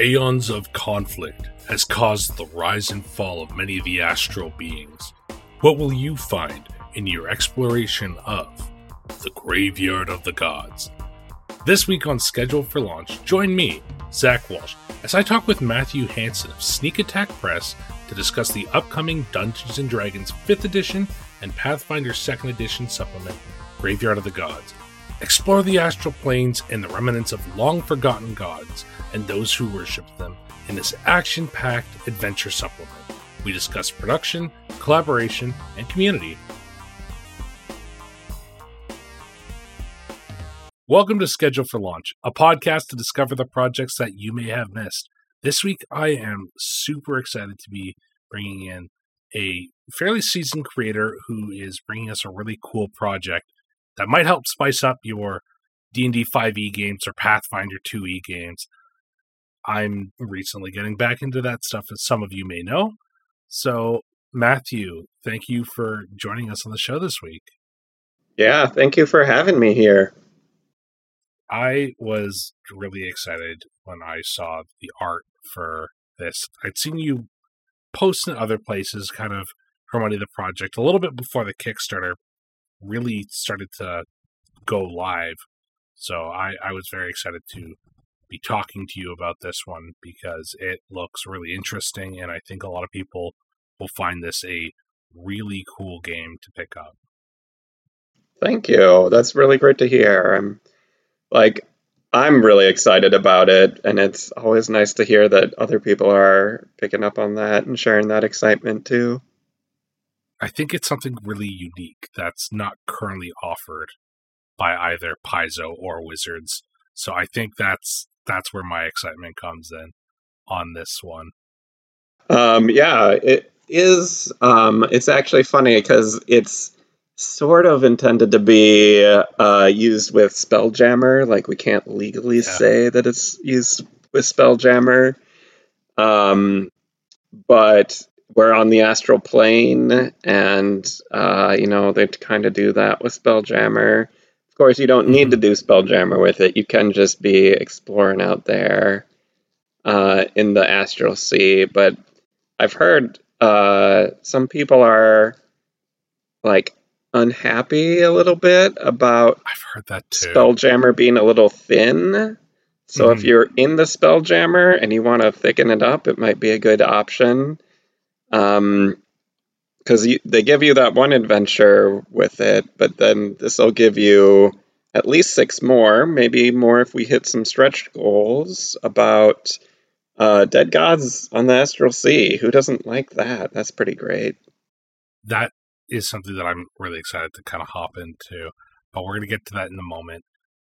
Aeons of conflict has caused the rise and fall of many of the astral beings. What will you find in your exploration of the Graveyard of the Gods? This week on Schedule for Launch, join me, Zach Walsh, as I talk with Matthew Hanson of Sneak Attack Press to discuss the upcoming Dungeons & Dragons 5th Edition and Pathfinder 2nd Edition supplement, Graveyard of the Gods. Explore the astral planes and the remnants of long forgotten gods and those who worship them in this action packed adventure supplement. We discuss production, collaboration, and community. Welcome to Schedule for Launch, a podcast to discover the projects that you may have missed. This week, I am super excited to be bringing in a fairly seasoned creator who is bringing us a really cool project that might help spice up your D&D 5e games or Pathfinder 2e games. I'm recently getting back into that stuff, as some of you may know. So, Matthew, thank you for joining us on the show this week. Yeah, thank you for having me here. I was really excited when I saw the art for this. I'd seen you post in other places, kind of promoting the project a little bit before the Kickstarter really started to go live. So I, I was very excited to be talking to you about this one because it looks really interesting, and I think a lot of people will find this a really cool game to pick up. Thank you. That's really great to hear. I'm like I'm really excited about it, and it's always nice to hear that other people are picking up on that and sharing that excitement too. I think it's something really unique that's not currently offered by either Paizo or Wizards. So I think that's that's where my excitement comes in on this one. Um, yeah, it is. Um, it's actually funny because it's sort of intended to be uh, used with Spelljammer. Like we can't legally yeah. say that it's used with Spelljammer. Um, but we're on the astral plane, and uh, you know they kind of do that with Spelljammer. Of course, you don't need to mm-hmm. do Spelljammer with it. You can just be exploring out there uh, in the astral sea. But I've heard uh, some people are like unhappy a little bit about I've heard that too. Spelljammer being a little thin. So mm-hmm. if you're in the Spelljammer and you want to thicken it up, it might be a good option. Um, because they give you that one adventure with it, but then this will give you at least six more, maybe more if we hit some stretch goals about uh, dead gods on the astral sea. Who doesn't like that? That's pretty great. That is something that I'm really excited to kind of hop into, but we're going to get to that in a moment.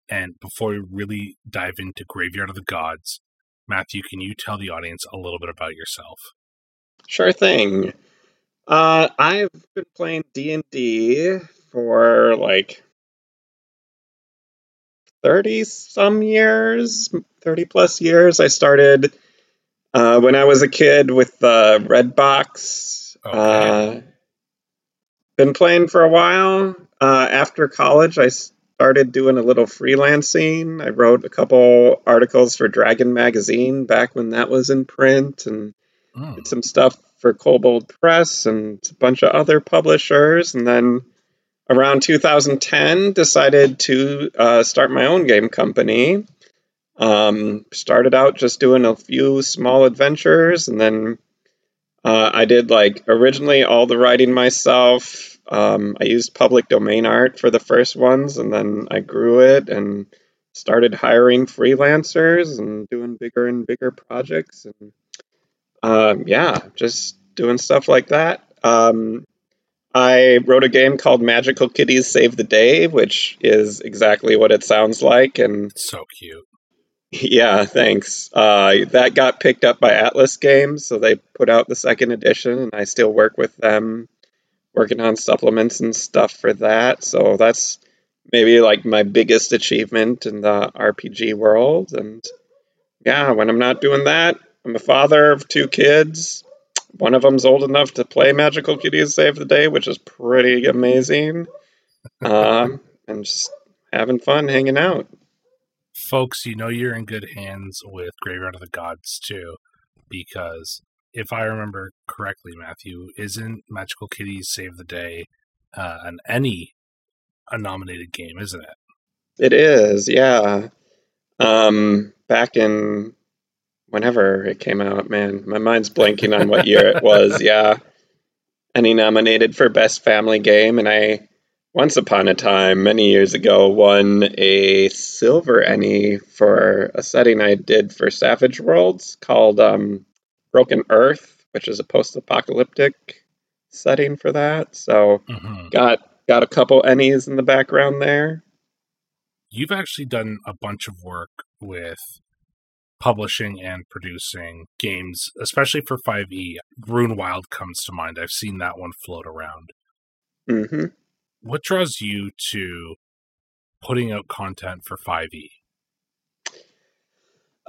And before we really dive into Graveyard of the Gods, Matthew, can you tell the audience a little bit about yourself? Sure thing. Uh, I've been playing D and D for like thirty some years, thirty plus years. I started uh, when I was a kid with the Red Box. Okay. Uh, been playing for a while. Uh, after college, I started doing a little freelancing. I wrote a couple articles for Dragon Magazine back when that was in print, and Oh. Did some stuff for Kobold Press and a bunch of other publishers, and then around 2010 decided to uh, start my own game company. Um, started out just doing a few small adventures, and then uh, I did like originally all the writing myself. Um, I used public domain art for the first ones, and then I grew it and started hiring freelancers and doing bigger and bigger projects. And um, yeah, just doing stuff like that. Um, I wrote a game called Magical Kitties Save the Day, which is exactly what it sounds like, and so cute. Yeah, thanks. Uh, that got picked up by Atlas Games, so they put out the second edition, and I still work with them, working on supplements and stuff for that. So that's maybe like my biggest achievement in the RPG world. And yeah, when I'm not doing that, I'm a father of two kids. One of them's old enough to play Magical Kitties Save the Day, which is pretty amazing. Um, and just having fun hanging out. folks, you know you're in good hands with Graveyard of the Gods too, because if I remember correctly, Matthew, isn't Magical Kitties Save the Day uh, an ENnie a nominated game, isn't it? It is, yeah. Um, back in whenever it came out, man, my mind's blanking on what year it was. Yeah, ENnie nominated for Best Family Game, and I once upon a time, many years ago, won a silver ENnie for a setting I did for Savage Worlds called um, Broken Earth, which is a post-apocalyptic setting for that. So mm-hmm. got got a couple ENnies in the background there. You've actually done a bunch of work with publishing and producing games, especially for 5e. Runewild comes to mind. I've seen that one float around. Mm-hmm what draws you to putting out content for 5e?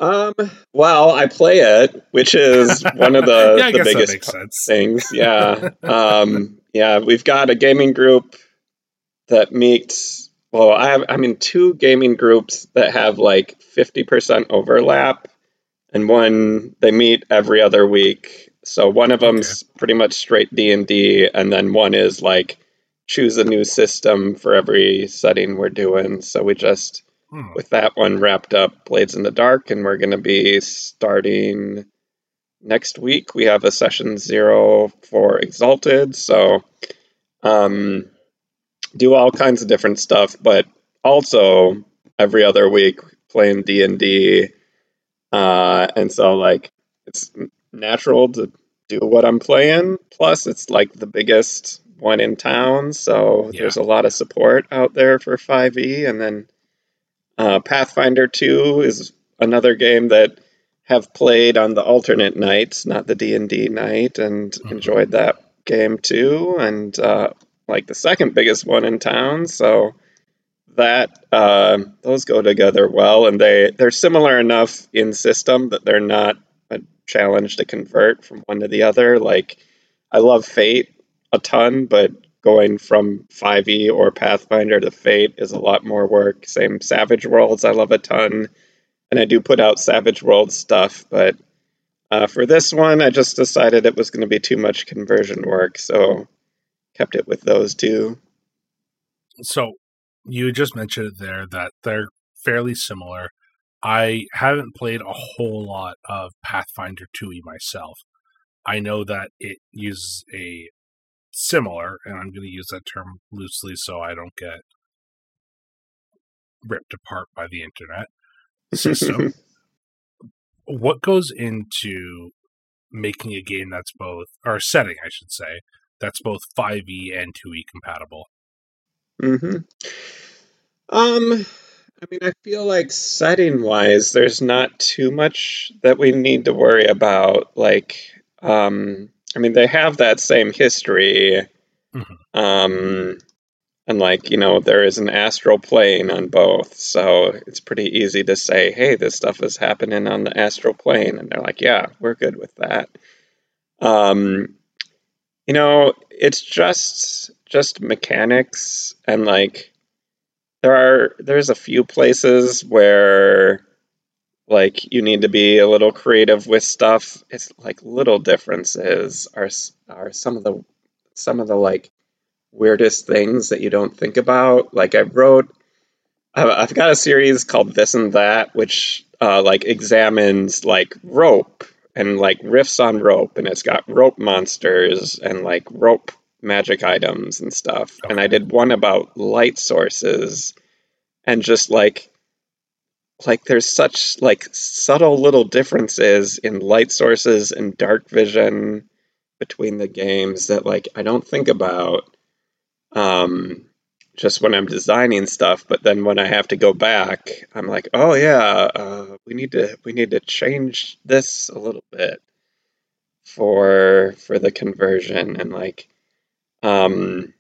Um, well, I play it, which is one of the, yeah, the biggest things. Yeah. um, yeah, we've got a gaming group that meets, well, I have, I'm in two gaming groups that have like 50% overlap, and one they meet every other week. So one of them's okay. pretty much straight D&D, and then one is like choose a new system for every setting we're doing. So we just, hmm. with that one wrapped up, Blades in the Dark, and we're going to be starting next week. We have a session zero for Exalted. So, um, do all kinds of different stuff, but also every other week playing D and D, uh, and so like it's natural to do what I'm playing. Plus, it's like the biggest one in town, so yeah. there's a lot of support out there for 5e. And then uh, Pathfinder 2 is another game that have played on the alternate nights, not the D and D night, and mm-hmm. enjoyed that game too. And uh, like the second biggest one in town, so that uh, those go together well, and they they're similar enough in system that they're not a challenge to convert from one to the other. Like I love Fate a ton, but going from 5e or Pathfinder to Fate is a lot more work. Same Savage Worlds, I love a ton. And I do put out Savage Worlds stuff, but uh, for this one, I just decided it was going to be too much conversion work, so kept it with those two. So you just mentioned there that they're fairly similar. I haven't played a whole lot of Pathfinder 2e myself. I know that it uses a similar, and I'm going to use that term loosely so I don't get ripped apart by the internet system. what goes into making a game that's both, or setting, I should say, that's both 5e and 2e compatible? Hmm. Um. I mean, I feel like setting wise, there's not too much that we need to worry about. Like, um, I mean, they have that same history. Mm-hmm. Um, and like, you know, there is an astral plane on both. So it's pretty easy to say, hey, this stuff is happening on the astral plane. And they're like, yeah, we're good with that. Um, you know, it's just just mechanics and like there are there's a few places where like you need to be a little creative with stuff. It's like little differences are are some of the some of the like weirdest things that you don't think about. Like I wrote, I've got a series called This and That, which uh, like examines like rope and like riffs on rope, and it's got rope monsters and like rope magic items and stuff. Okay. And I did one about light sources and just like like there's such like subtle little differences in light sources and dark vision between the games that like I don't think about um just when I'm designing stuff but then when I have to go back I'm like oh yeah uh, we need to we need to change this a little bit for for the conversion and like um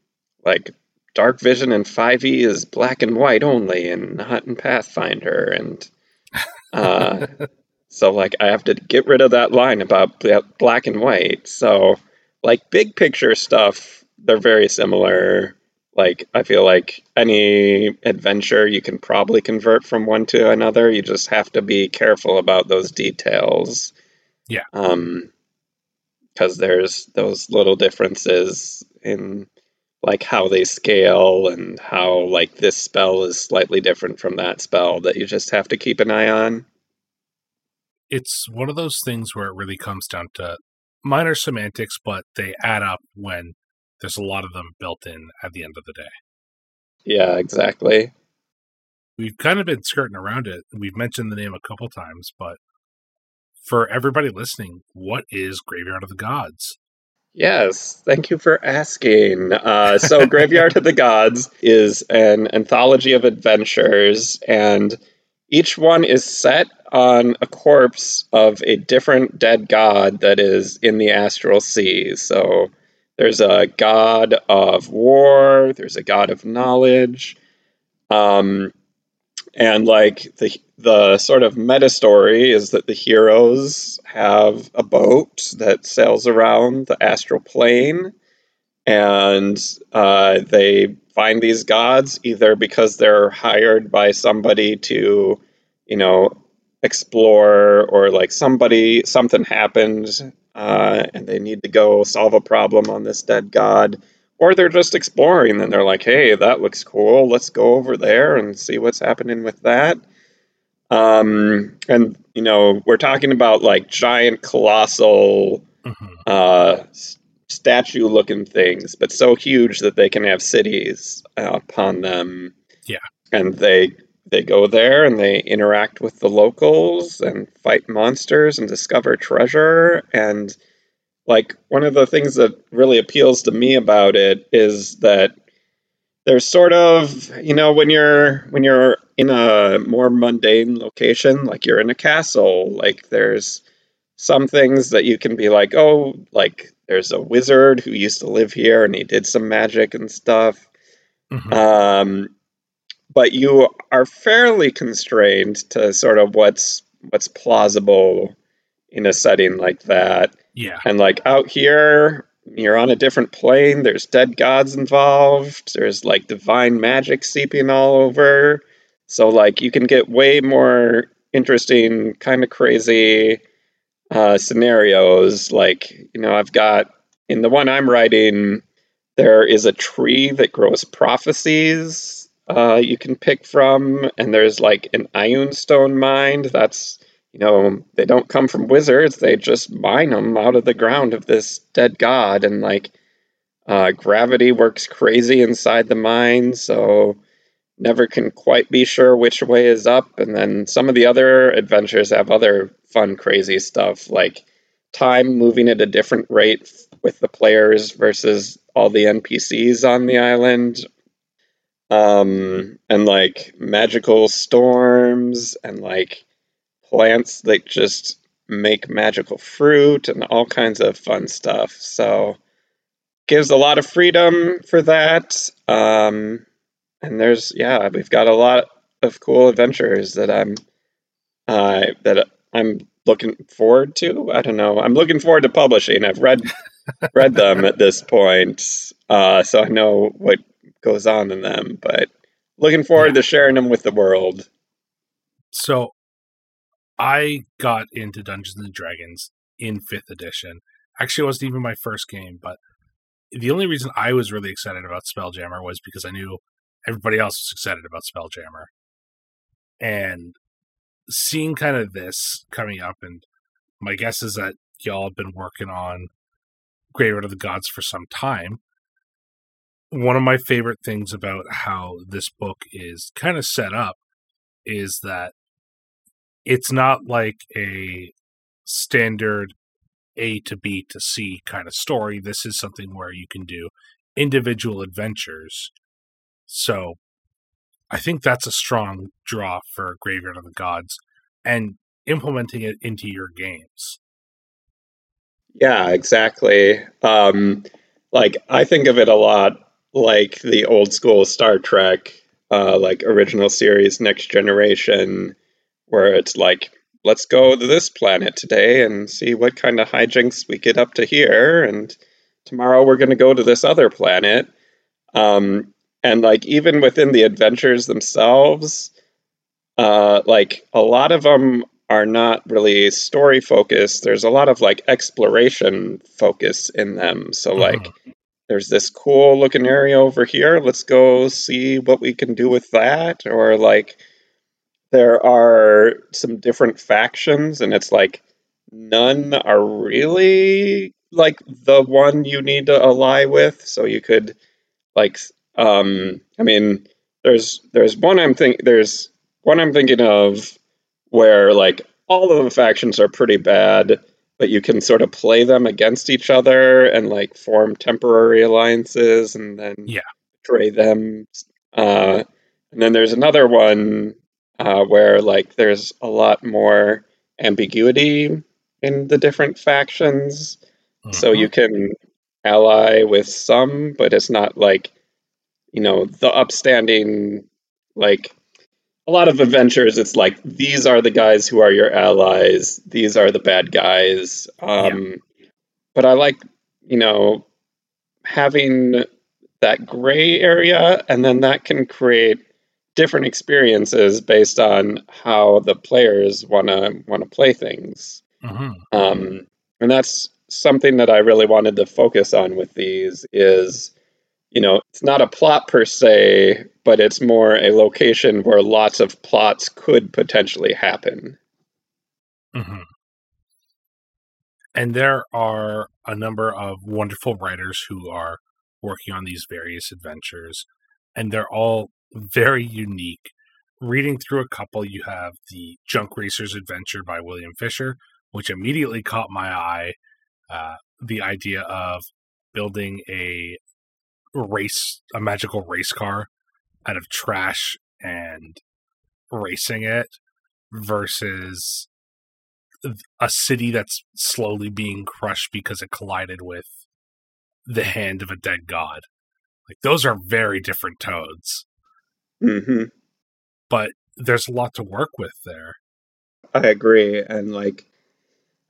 like dark vision in 5e is black and white only and not in Pathfinder and uh, so like I have to get rid of that line about black and white. So like big picture stuff they're very similar. Like I feel like any adventure you can probably convert from one to another. You just have to be careful about those details. Yeah. Um because there's those little differences in like how they scale and how like this spell is slightly different from that spell that you just have to keep an eye on. It's one of those things where it really comes down to minor semantics, but they add up when there's a lot of them built in at the end of the day. Yeah, exactly. We've kind of been skirting around it. We've mentioned the name a couple times, but for everybody listening, what is Graveyard of the Gods? Yes, thank you for asking. Uh, so, Graveyard of the Gods is an anthology of adventures, and each one is set on a corpse of a different dead god that is in the astral sea. So, there's a god of war, there's a god of knowledge, um, and like the the sort of meta story is that the heroes have a boat that sails around the astral plane, and uh, they find these gods either because they're hired by somebody to, you know, explore, or like somebody something happened uh, and they need to go solve a problem on this dead god or they're just exploring and they're like, hey, that looks cool. Let's go over there and see what's happening with that. Um, and you know, we're talking about like giant, colossal, mm-hmm. uh, statue-looking things, but so huge that they can have cities upon them. Yeah, and they they go there and they interact with the locals and fight monsters and discover treasure and like one of the things that really appeals to me about it is that there's sort of you know when you're when you're in a more mundane location like you're in a castle like there's some things that you can be like oh like there's a wizard who used to live here and he did some magic and stuff mm-hmm. um, but you are fairly constrained to sort of what's what's plausible in a setting like that yeah. And like out here, you're on a different plane. There's dead gods involved. There's like divine magic seeping all over. So like you can get way more interesting, kind of crazy uh, scenarios. Like you know, I've got in the one I'm writing, there is a tree that grows prophecies. Uh, you can pick from, and there's like an Ioun stone mine that's you know, they don't come from wizards. They just mine them out of the ground of this dead god. And like, uh, gravity works crazy inside the mine. So never can quite be sure which way is up. And then some of the other adventures have other fun, crazy stuff like time moving at a different rate with the players versus all the NPCs on the island. Um, and like magical storms and like plants that just make magical fruit and all kinds of fun stuff. So gives a lot of freedom for that. Um, and there's yeah, we've got a lot of cool adventures that I'm uh, that I'm looking forward to. I don't know. I'm looking forward to publishing. I've read read them at this point, uh, so I know what goes on in them. But looking forward yeah. to sharing them with the world. So I got into Dungeons and Dragons in fifth edition. Actually, it wasn't even my first game, but the only reason I was really excited about Spelljammer was because I knew everybody else was excited about Spelljammer. And seeing kind of this coming up, and my guess is that y'all have been working on Graveyard of the Gods for some time. One of my favorite things about how this book is kind of set up is that it's not like a standard A to B to C kind of story. This is something where you can do individual adventures. So I think that's a strong draw for Graveyard of the Gods and implementing it into your games. Yeah, exactly. Um, like I think of it a lot like the old school Star Trek, uh, like original series, Next Generation, where it's like, let's go to this planet today and see what kind of hijinks we get up to here. And tomorrow we're going to go to this other planet. Um, and like even within the adventures themselves, uh, like a lot of them are not really story focused. There's a lot of like exploration focus in them. So like there's this cool looking area over here. Let's go see what we can do with that. Or like there are some different factions and it's like none are really like the one you need to ally with. So you could like um I mean there's there's one I'm think there's one I'm thinking of where like all of the factions are pretty bad, but you can sort of play them against each other and like form temporary alliances and then yeah. betray them. Uh, and then there's another one uh, where like there's a lot more ambiguity in the different factions. Mm-hmm. So you can ally with some, but it's not like, you know, the upstanding like a lot of adventures it's like these are the guys who are your allies these are the bad guys um, yeah. but i like you know having that gray area and then that can create different experiences based on how the players want to want to play things mm-hmm. um, and that's something that i really wanted to focus on with these is you know, it's not a plot per se, but it's more a location where lots of plots could potentially happen. Mm-hmm. And there are a number of wonderful writers who are working on these various adventures, and they're all very unique. Reading through a couple, you have the Junk Racers Adventure by William Fisher, which immediately caught my eye. Uh, the idea of building a race a magical race car out of trash and racing it versus a city that's slowly being crushed because it collided with the hand of a dead god. Like those are very different toads. Mm-hmm. But there's a lot to work with there. I agree, and like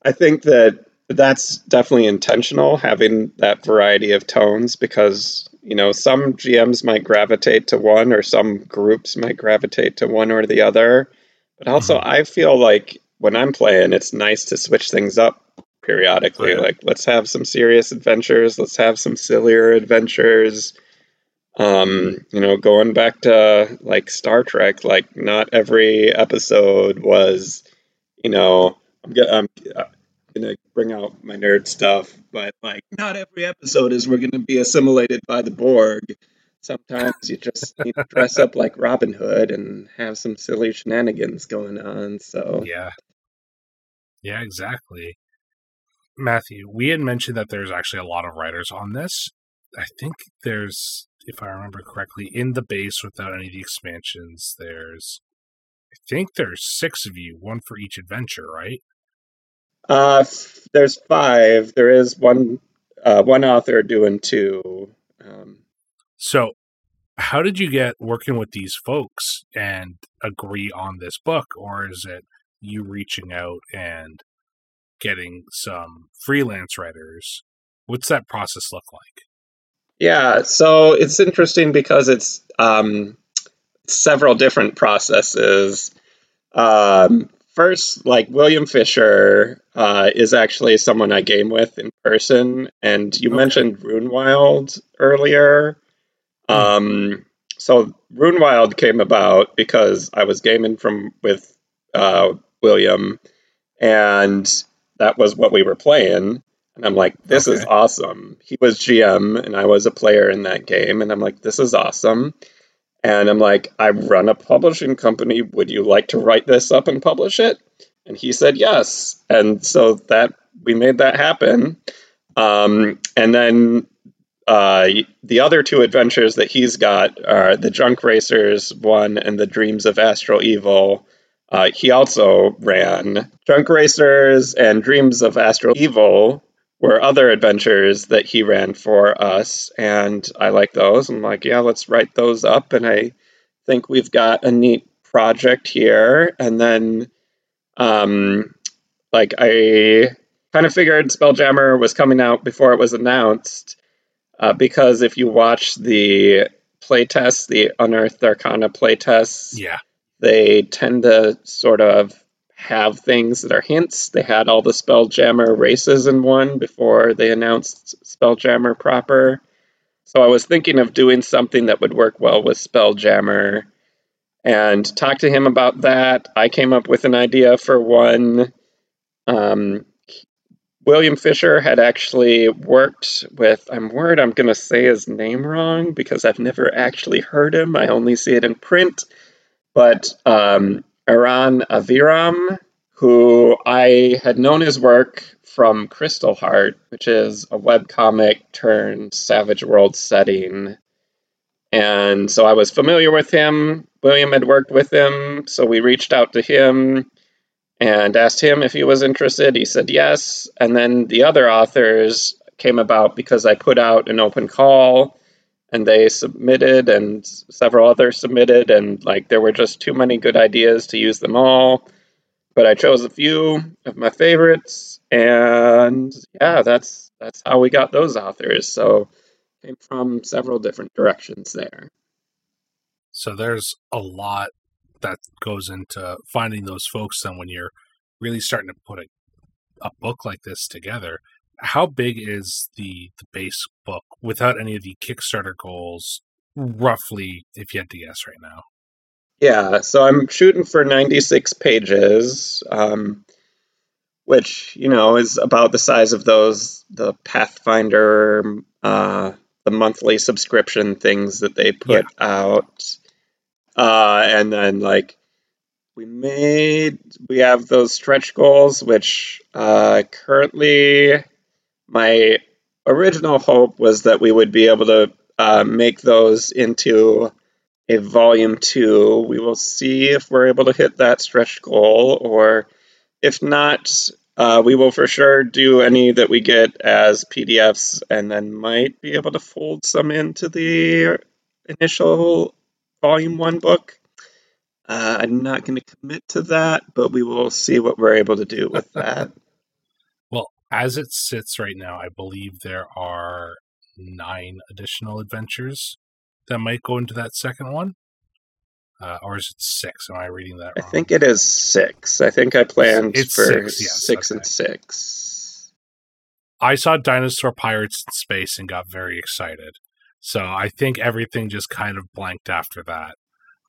I think that that's definitely intentional having that variety of tones because you know some gms might gravitate to one or some groups might gravitate to one or the other but also mm-hmm. i feel like when i'm playing it's nice to switch things up periodically yeah. like let's have some serious adventures let's have some sillier adventures um you know going back to like star trek like not every episode was you know i'm, I'm gonna bring out my nerd stuff, but like not every episode is we're gonna be assimilated by the Borg. Sometimes you just need to dress up like Robin Hood and have some silly shenanigans going on. So yeah, yeah, exactly. Matthew, we had mentioned that there's actually a lot of writers on this. I think there's, if I remember correctly, in the base without any of the expansions, there's, I think there's six of you, one for each adventure, right? Uh, there's five. There is one uh, one author doing two. Um, so, how did you get working with these folks and agree on this book, or is it you reaching out and getting some freelance writers? What's that process look like? Yeah, so it's interesting because it's um, several different processes. Um, first, like William Fisher uh, is actually someone I game with in person, and you okay. mentioned Runewild earlier. Hmm. Um, so Runewild came about because I was gaming from with uh, William, and that was what we were playing. And I'm like, this okay. is awesome. He was GM, and I was a player in that game, and I'm like, this is awesome. And I'm like, I run a publishing company. Would you like to write this up and publish it? And he said yes. And so that we made that happen. Um, and then uh, the other two adventures that he's got are the Junk Racers one and the Dreams of Astral Evil. Uh, he also ran Junk Racers and Dreams of Astral Evil were other adventures that he ran for us, and I like those. I'm like, yeah, let's write those up, and I think we've got a neat project here. And then, um, like, I kind of figured Spelljammer was coming out before it was announced, uh, because if you watch the playtests, the Unearthed Arcana playtests, Yeah. they tend to sort of have things that are hints. They had all the Spelljammer races in one before they announced Spelljammer proper. So I was thinking of doing something that would work well with Spelljammer and talked to him about that. I came up with an idea for one. Um, William Fisher had actually worked with, I'm worried I'm going to say his name wrong because I've never actually heard him. I only see it in print. But um, Eran Aviram, who I had known his work from Crystal Heart, which is a webcomic turned Savage World setting. And so I was familiar with him. William had worked with him, so we reached out to him and asked him if he was interested. He said yes. And then the other authors came about because I put out an open call and they submitted and several others submitted and like there were just too many good ideas to use them all. But I chose a few of my favorites and yeah, that's that's how we got those authors. So came from several different directions there. So there's a lot that goes into finding those folks then when you're really starting to put a, a book like this together how big is the the base book without any of the kickstarter goals roughly if you had to guess right now yeah so i'm shooting for 96 pages um, which you know is about the size of those the pathfinder uh, the monthly subscription things that they put yeah. out uh, and then like we made we have those stretch goals, which uh, currently my original hope was that we would be able to uh, make those into a volume two. We will see if we're able to hit that stretch goal, or if not, uh, we will for sure do any that we get as PDFs, and then might be able to fold some into the initial volume one book. Uh, I'm not going to commit to that, but we will see what we're able to do with that. As it sits right now, I believe there are nine additional adventures that might go into that second one. Uh, or is it six? Am I reading that wrong? I think it is six. I think I planned it's for six, yes, six okay. and six. I saw Dinosaur Pirates in Space and got very excited. So I think everything just kind of blanked after that.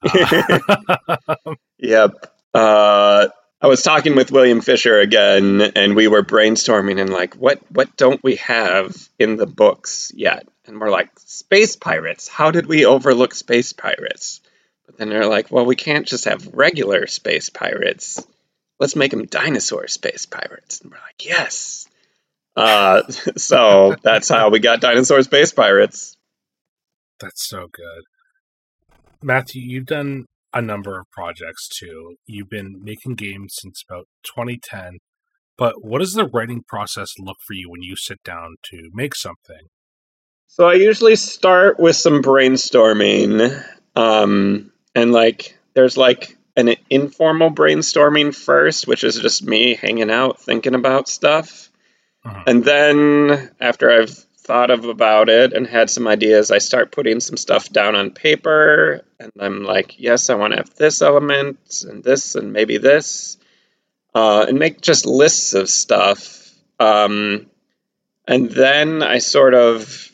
Uh, yep. Uh, I was talking with William Fisher again, and we were brainstorming and like, what what don't we have in the books yet? And we're like, space pirates. How did we overlook space pirates? But then they're like, well, we can't just have regular space pirates. Let's make them dinosaur space pirates. And we're like, yes. Uh, so that's how we got dinosaur space pirates. That's so good. Matthew, you've done a number of projects too. You've been making games since about 2010. But what does the writing process look for you when you sit down to make something? So I usually start with some brainstorming. Um, and like there's like an informal brainstorming first, which is just me hanging out thinking about stuff. Uh-huh. And then after I've thought of about it and had some ideas, I start putting some stuff down on paper. And I'm like, yes, I want to have this element and this and maybe this. Uh, and make just lists of stuff. Um, and then I sort of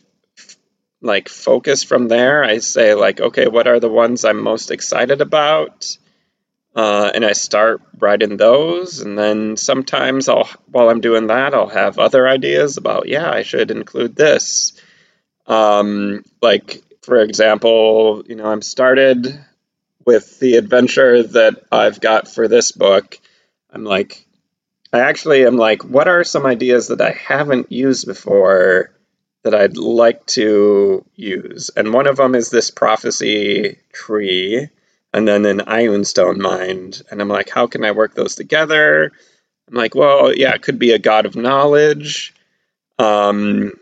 like focus from there. I say, like, okay, what are the ones I'm most excited about? Uh, and I start writing those, and then sometimes I'll, while I'm doing that, I'll have other ideas about, yeah, I should include this. Um, like, for example, you know, I'm started with the adventure that I've got for this book. I'm like, I actually am like, what are some ideas that I haven't used before that I'd like to use? And one of them is this prophecy tree and then an Ioun stone mind. And I'm like, how can I work those together? I'm like, well, yeah, it could be a god of knowledge. Um,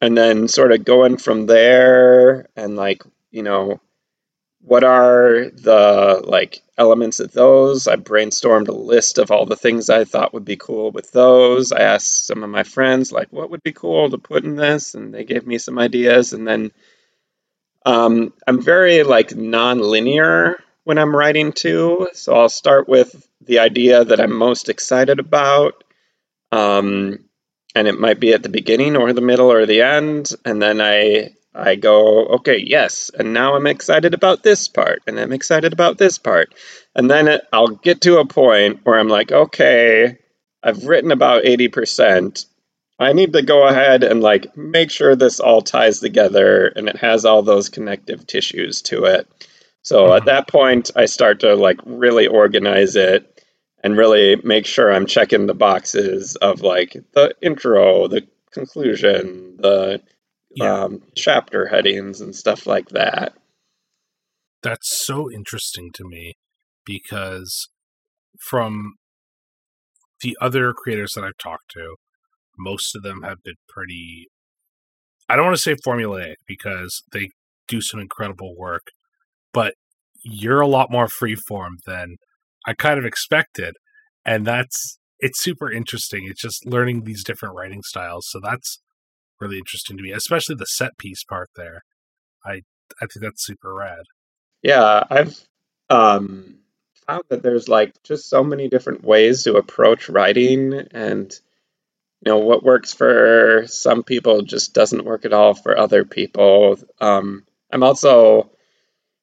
and then sort of going from there and like, you know, what are the like elements of those? I brainstormed a list of all the things I thought would be cool with those. I asked some of my friends like what would be cool to put in this and they gave me some ideas and then Um, I'm very like non-linear when I'm writing too. So I'll start with the idea that I'm most excited about. Um, and it might be at the beginning or the middle or the end. And then I I go, okay, yes, and now I'm excited about this part, and I'm excited about this part. And then it, I'll get to a point where I'm like, okay, I've written about 80%. I need to go ahead and like make sure this all ties together and it has all those connective tissues to it. So mm-hmm. at that point, I start to like really organize it and really make sure I'm checking the boxes of like the intro, the conclusion, the yeah. um, chapter headings, and stuff like that. That's so interesting to me because from the other creators that I've talked to, most of them have been pretty. I don't want to say formulaic because they do some incredible work, but you're a lot more freeform than I kind of expected, and that's it's super interesting. It's just learning these different writing styles. So that's really interesting to me, especially the set piece part there. I I think that's super rad. Yeah, I've um, found that there's like just so many different ways to approach writing, and you know what works for some people just doesn't work at all for other people. Um, I'm also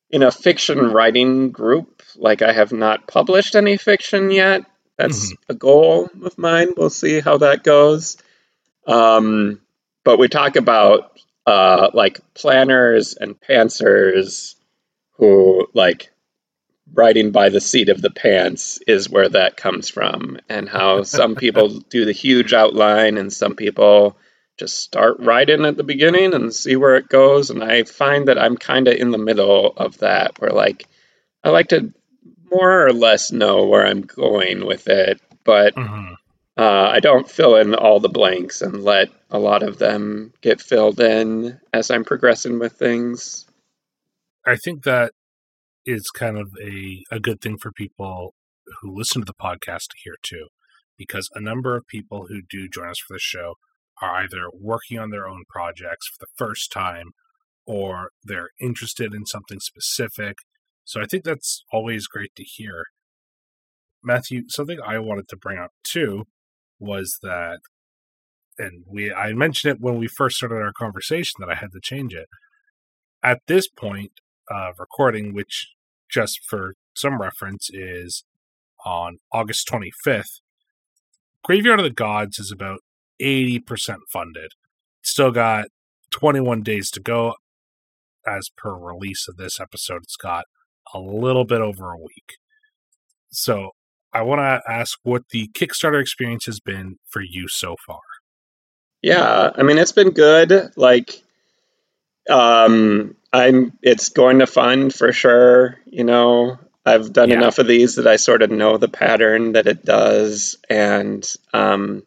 in a fiction writing group. Like I have not published any fiction yet. That's mm-hmm. a goal of mine. We'll see how that goes. Um, but we talk about uh, like planners and pantsers who like writing by the seat of the pants is where that comes from and how some people do the huge outline and some people just start writing at the beginning and see where it goes. And I find that I'm kind of in the middle of that, where like I like to more or less know where I'm going with it, but mm-hmm. uh, I don't fill in all the blanks and let a lot of them get filled in as I'm progressing with things. I think that is kind of a, a good thing for people who listen to the podcast to hear too, because a number of people who do join us for the show are either working on their own projects for the first time or they're interested in something specific. So I think that's always great to hear. Matthew, something I wanted to bring up too was that and we I mentioned it when we first started our conversation that I had to change it. At this point of recording, which just for some reference is on August 25th, Graveyard of the Gods is about 80% funded. Still got 21 days to go. As per release of this episode, it's got a little bit over a week. So I want to ask what the Kickstarter experience has been for you so far. Yeah, I mean it's been good. Like um I'm it's going to fund for sure, you know. I've done yeah. enough of these that I sort of know the pattern that it does and um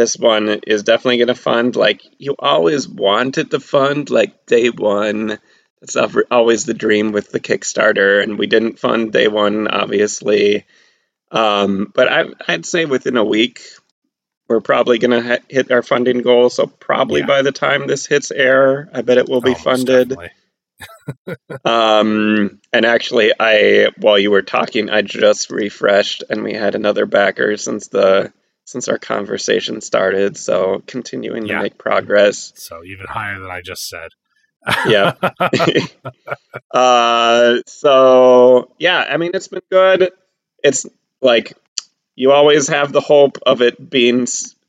this one is definitely going to fund like you always wanted to fund like day one. That's always the dream with the kickstarter and we didn't fund day one obviously. Um, but I, i'd say within a week we're probably going to ha- hit our funding goal so probably yeah. by the time this hits air i bet it will be oh, funded. um, and actually i while you were talking i just refreshed and we had another backer since the since our conversation started. So continuing yeah. to make progress. So even higher than I just said. yeah. uh, so yeah, I mean, it's been good. It's like you always have the hope of it being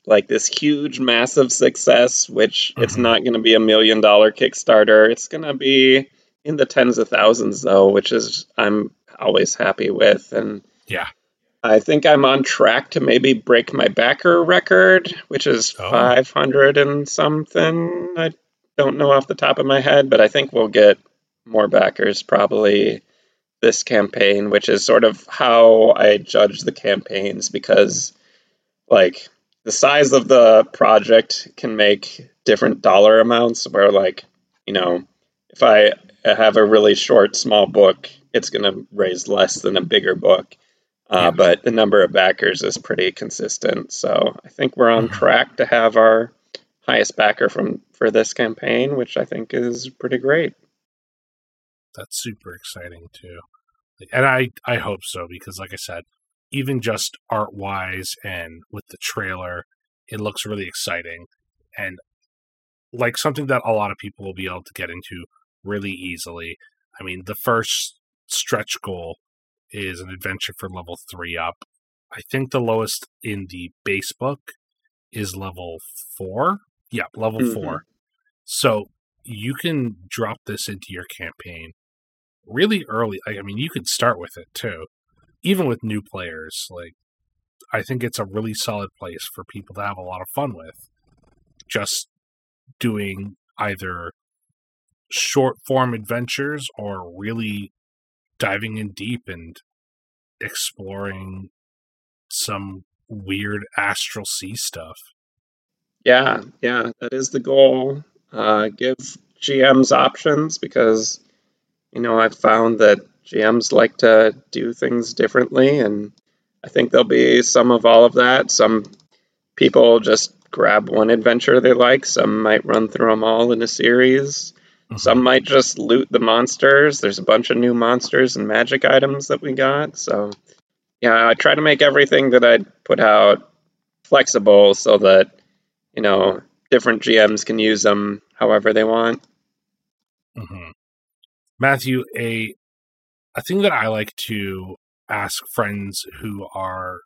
like this huge, massive success, which mm-hmm. it's not going to be a million dollar Kickstarter. It's going to be in the tens of thousands, though, which is I'm always happy with. And yeah, I think I'm on track to maybe break my backer record, which is oh. 500 and something. I don't know off the top of my head, but I think we'll get more backers probably this campaign, which is sort of how I judge the campaigns because, like, the size of the project can make different dollar amounts. Where, like, you know, if I have a really short, small book, it's going to raise less than a bigger book. Uh, yeah. But the number of backers is pretty consistent. So I think we're on mm-hmm. track to have our highest backer from for this campaign, which I think is pretty great. That's super exciting too. And I, I hope so because, like I said, even just art wise and with the trailer, it looks really exciting and like something that a lot of people will be able to get into really easily. I mean, the first stretch goal is an adventure for level three up. I think the lowest in the base book is level four. Yeah, level mm-hmm. four. So you can drop this into your campaign really early. I mean, you could start with it too, even with new players. Like, I think it's a really solid place for people to have a lot of fun with. Just doing either short form adventures or really diving in deep and exploring some weird astral sea stuff. Yeah, yeah, that is the goal. Uh, give GMs options because, you know, I've found that GMs like to do things differently, and I think there'll be some of all of that. Some people just grab one adventure they like, some might run through them all in a series. Mm-hmm. Some might just loot the monsters. There's a bunch of new monsters and magic items that we got. So, yeah, I try to make everything that I put out flexible so that, you know, different GMs can use them however they want. Mm-hmm. Matthew, a a thing that I like to ask friends who are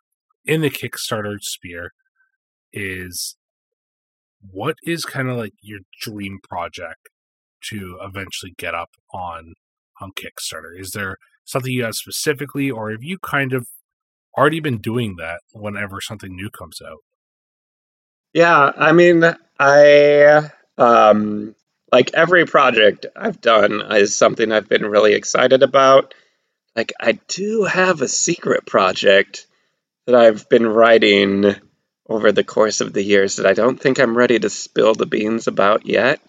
in the Kickstarter sphere is what is kind of like your dream project to eventually get up on on Kickstarter? Is there something you have specifically, or have you kind of already been doing that whenever something new comes out? Yeah, I mean, I um, like every project I've done is something I've been really excited about. Like, I do have a secret project that I've been writing over the course of the years that I don't think I'm ready to spill the beans about yet.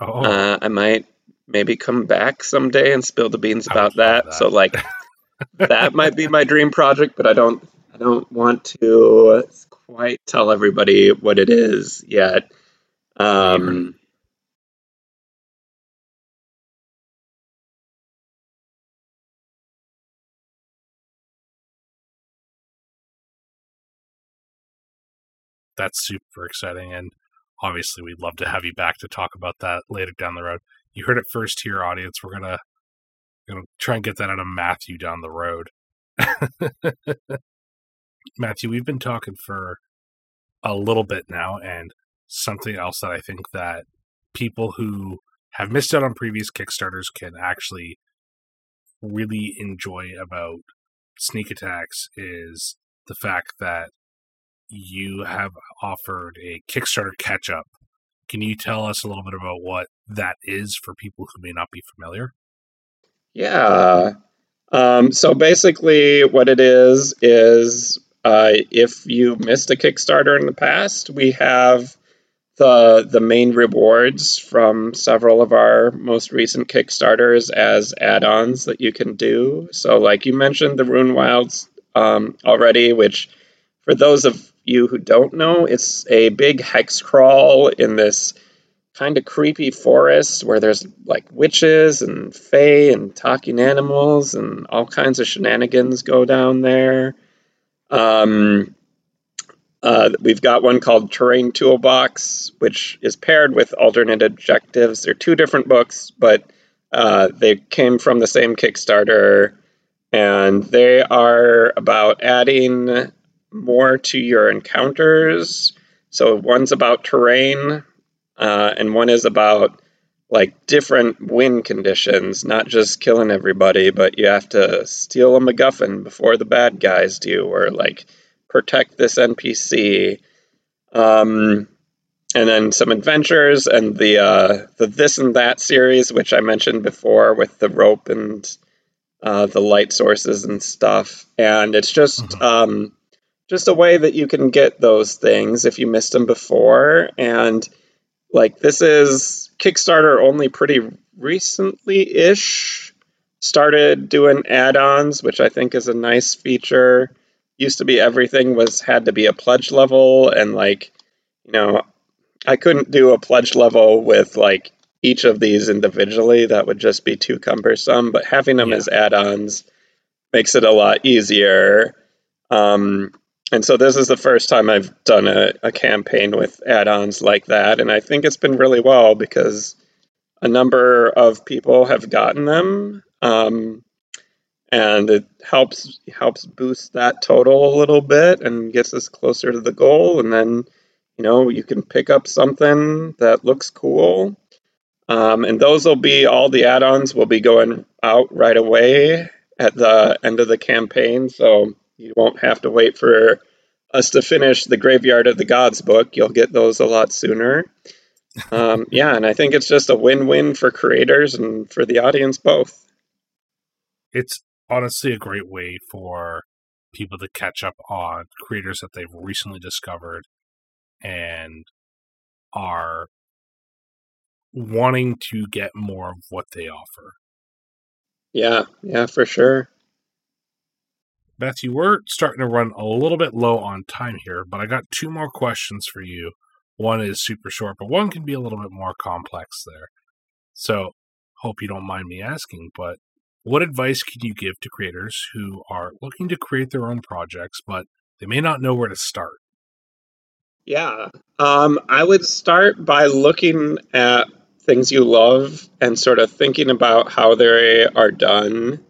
Oh. Uh, I might maybe come back someday and spill the beans about that. that. So like that might be my dream project, but I don't I don't want to quite tell everybody what it is yet. Um, that's super exciting. And obviously, we'd love to have you back to talk about that later down the road. You heard it first here, audience. We're gonna gonna try and get that out of Matthew down the road. Matthew, we've been talking for a little bit now, and something else that I think that people who have missed out on previous Kickstarters can actually really enjoy about Sneak Attack's is the fact that you have offered a Kickstarter catch up. Can you tell us a little bit about what that is for people who may not be familiar? Yeah. Um, so basically, what it is is uh, if you missed a Kickstarter in the past, we have the the main rewards from several of our most recent Kickstarters as add-ons that you can do. So, like you mentioned, the Rune Wilds um, already, which for those of you who don't know, it's a big hex crawl in this kind of creepy forest where there's like witches and fae and talking animals and all kinds of shenanigans go down there. Um, uh, we've got one called Terrain Toolbox, which is paired with alternate objectives. They're two different books, but uh, they came from the same Kickstarter, and they are about adding more to your encounters. So one's about terrain, uh, and one is about like different win conditions, not just killing everybody, but you have to steal a MacGuffin before the bad guys do, or like protect this NPC. Um, and then some adventures and the uh, the this and that series, which I mentioned before, with the rope and uh, the light sources and stuff. And it's just mm-hmm. um, just a way that you can get those things if you missed them before. And like this is Kickstarter only pretty recently ish started doing add-ons, which I think is a nice feature. Used to be everything was had to be a pledge level and like, you know, I couldn't do a pledge level with like each of these individually, that would just be too cumbersome. But having them yeah. as add-ons makes it a lot easier. Um, and so this is the first time I've done a, a campaign with add-ons like that, and I think it's been really well because a number of people have gotten them. Um, and it helps helps boost that total a little bit and gets us closer to the goal. And then you know you can pick up something that looks cool. Um, and those will be all the add-ons will be going out right away at the end of the campaign. So you won't have to wait for us to finish the graveyard of the gods book you'll get those a lot sooner um, yeah and i think it's just a win-win for creators and for the audience both it's honestly a great way for people to catch up on creators that they've recently discovered and are wanting to get more of what they offer. Yeah, yeah, for sure. Matthew, we're starting to run a little bit low on time here, but I got two more questions for you. One is super short, but one can be a little bit more complex there. So, hope you don't mind me asking, but what advice can you give to creators who are looking to create their own projects, but they may not know where to start? Yeah, um, I would start by looking at things you love and sort of thinking about how they are done.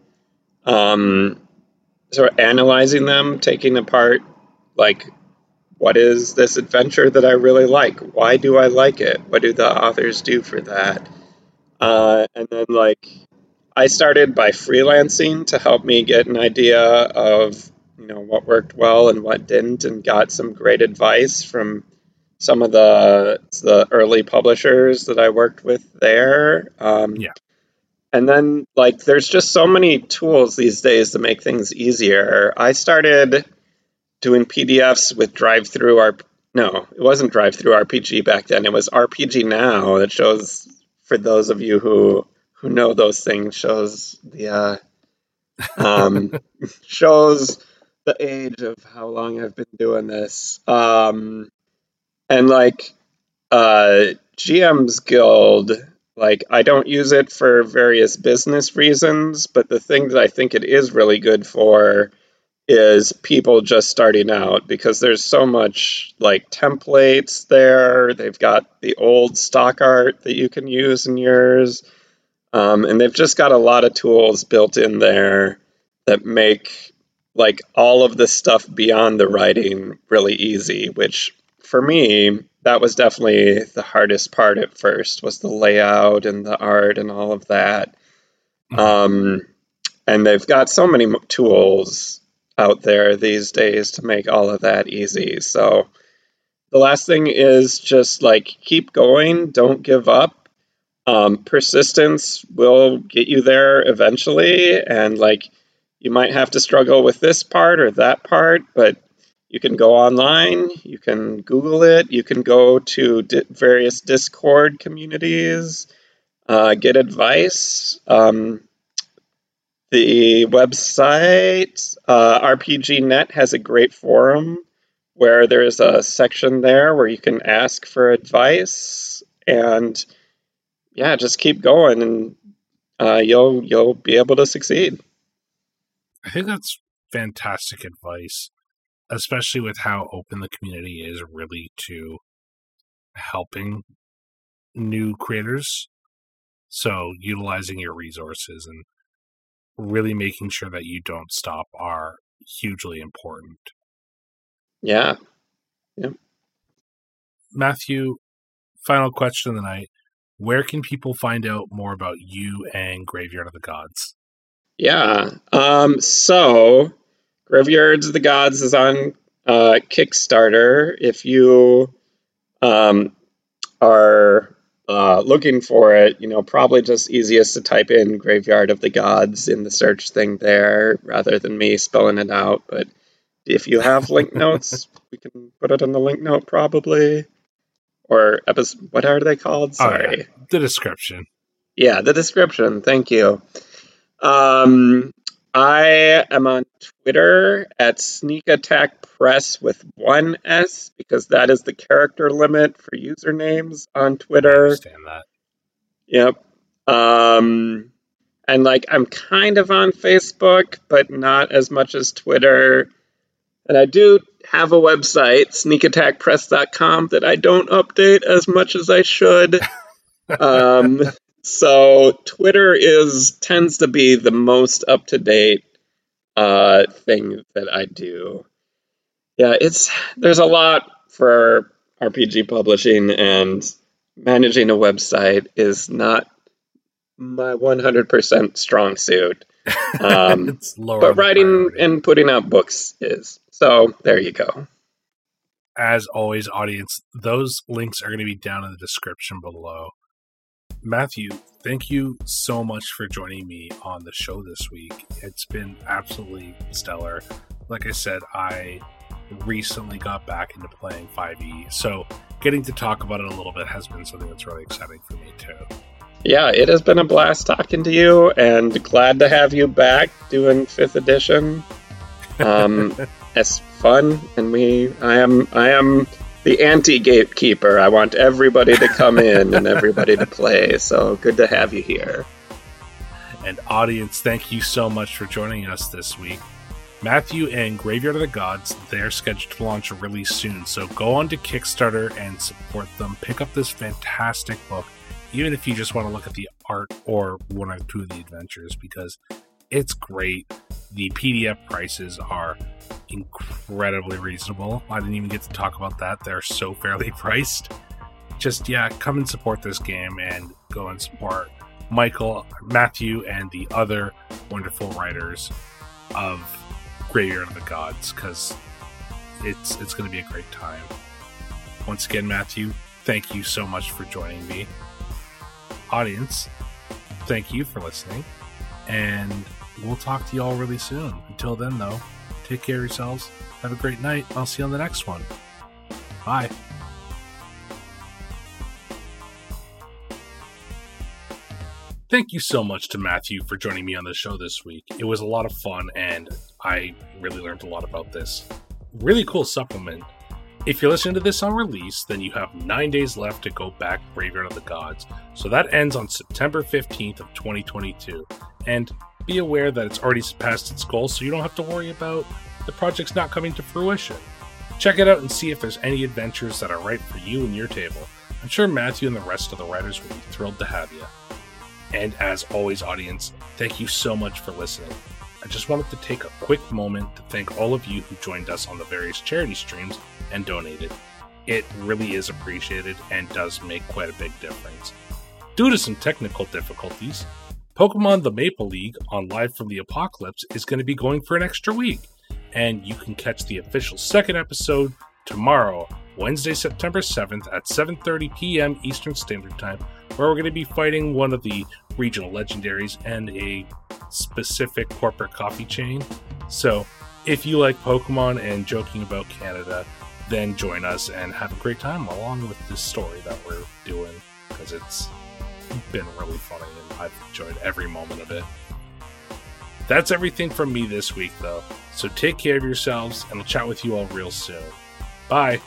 Um, sort of analyzing them, taking apart, like, what is this adventure that I really like? Why do I like it? What do the authors do for that? Uh, and then, like, I started by freelancing to help me get an idea of you know what worked well and what didn't, and got some great advice from some of the the early publishers that I worked with there. Um, yeah. And then, like, there's just so many tools these days to make things easier. I started doing PDFs with drive through DriveThru. No, it wasn't DriveThruRPG back then. It was RPGNow that shows for those of you who who know those things shows the uh, um, shows the age of how long I've been doing this. Um, and like uh, DM's Guild, like I don't use it for various business reasons, but the thing that I think it is really good for is people just starting out because there's so much like templates there. They've got the old stock art that you can use in yours. Um, and they've just got a lot of tools built in there that make like all of the stuff beyond the writing really easy, which for me, that was definitely the hardest part at first was the layout and the art and all of that. Mm-hmm. Um, and they've got so many tools out there these days to make all of that easy. So the last thing is just like keep going, don't give up um, persistence will get you there eventually, and like you might have to struggle with this part or that part, but you can go online, you can Google it, you can go to di- various Discord communities, uh, get advice. Um, the website uh, RPGNet has a great forum where there's a section there where you can ask for advice and yeah, just keep going, and uh, you'll you'll be able to succeed. I think that's fantastic advice, especially with how open the community is really to helping new creators. So utilizing your resources and really making sure that you don't stop are hugely important. Yeah. Yeah. Matthew, final question of the night where can people find out more about you and Graveyard of the Gods? Yeah. Um, so, Graveyards of the Gods is on uh, Kickstarter. If you um, are uh, looking for it, you know, probably just easiest to type in Graveyard of the Gods in the search thing there rather than me spelling it out. But if you have link notes, we can put it in the link note probably or episode. What are they called? Sorry, oh, yeah. the description. Yeah, the description. Thank you. Um, I am on Twitter at Sneak Attack Press with one S because that is the character limit for usernames on Twitter. I understand that. Yep. Um, and like I'm kind of on Facebook, but not as much as Twitter. And I do have a website, sneakattackpress.com, that I don't update as much as I should. um, so Twitter is tends to be the most up to date uh, thing that I do. Yeah, it's there's a lot for RPG publishing, and managing a website is not my 100% strong suit. Um, but writing and putting out books is. So there you go. As always, audience, those links are going to be down in the description below. Matthew, thank you so much for joining me on the show this week. It's been absolutely stellar. Like I said, I recently got back into playing 5e, so getting to talk about it a little bit has been something that's really exciting for me too. Yeah, it has been a blast talking to you, and glad to have you back doing fifth edition. Um, it's fun, and we, I am, I am the anti gatekeeper. I want everybody to come in and everybody to play. So good to have you here. And audience, thank you so much for joining us this week. Matthew and Graveyard of the Gods, they're scheduled to launch really soon. So go on to Kickstarter and support them. Pick up this fantastic book, even if you just want to look at the art or one or two of the adventures, because it's great. The PDF prices are incredibly reasonable. I didn't even get to talk about that. They're so fairly priced. Just, yeah, come and support this game and go and support Michael, Matthew, and the other wonderful writers of Graveyard of the Gods because it's it's going to be a great time. Once again, Matthew, thank you so much for joining me. Audience, thank you for listening, and we'll talk to you all really soon. Until then, though, take care of yourselves. Have a great night. I'll see you on the next one. Bye. Thank you so much to Matthew for joining me on the show this week. It was a lot of fun, and I really learned a lot about this really cool supplement. If you're listening to this on release, then you have nine days left to go back Graveyard of the Gods. So that ends on September 15th of 2022. And be aware that it's already surpassed its goal, so you don't have to worry about the project's not coming to fruition. Check it out and see if there's any adventures that are right for you and your table. I'm sure Matthew and the rest of the writers will be thrilled to have you. And as always, audience, thank you so much for listening. I just wanted to take a quick moment to thank all of you who joined us on the various charity streams and donated. It really is appreciated and does make quite a big difference. Due to some technical difficulties, Pokemon The Maple League on Live from the Apocalypse is going to be going for an extra week, and you can catch the official second episode tomorrow, Wednesday, September 7th at 7:30 p.m. Eastern Standard Time, where we're going to be fighting one of the regional legendaries and a specific corporate coffee chain. So, if you like Pokemon and joking about Canada, then join us and have a great time along with this story that we're doing because it's been really funny and I've enjoyed every moment of it. That's everything from me this week, though. So take care of yourselves, and I'll chat with you all real soon. Bye.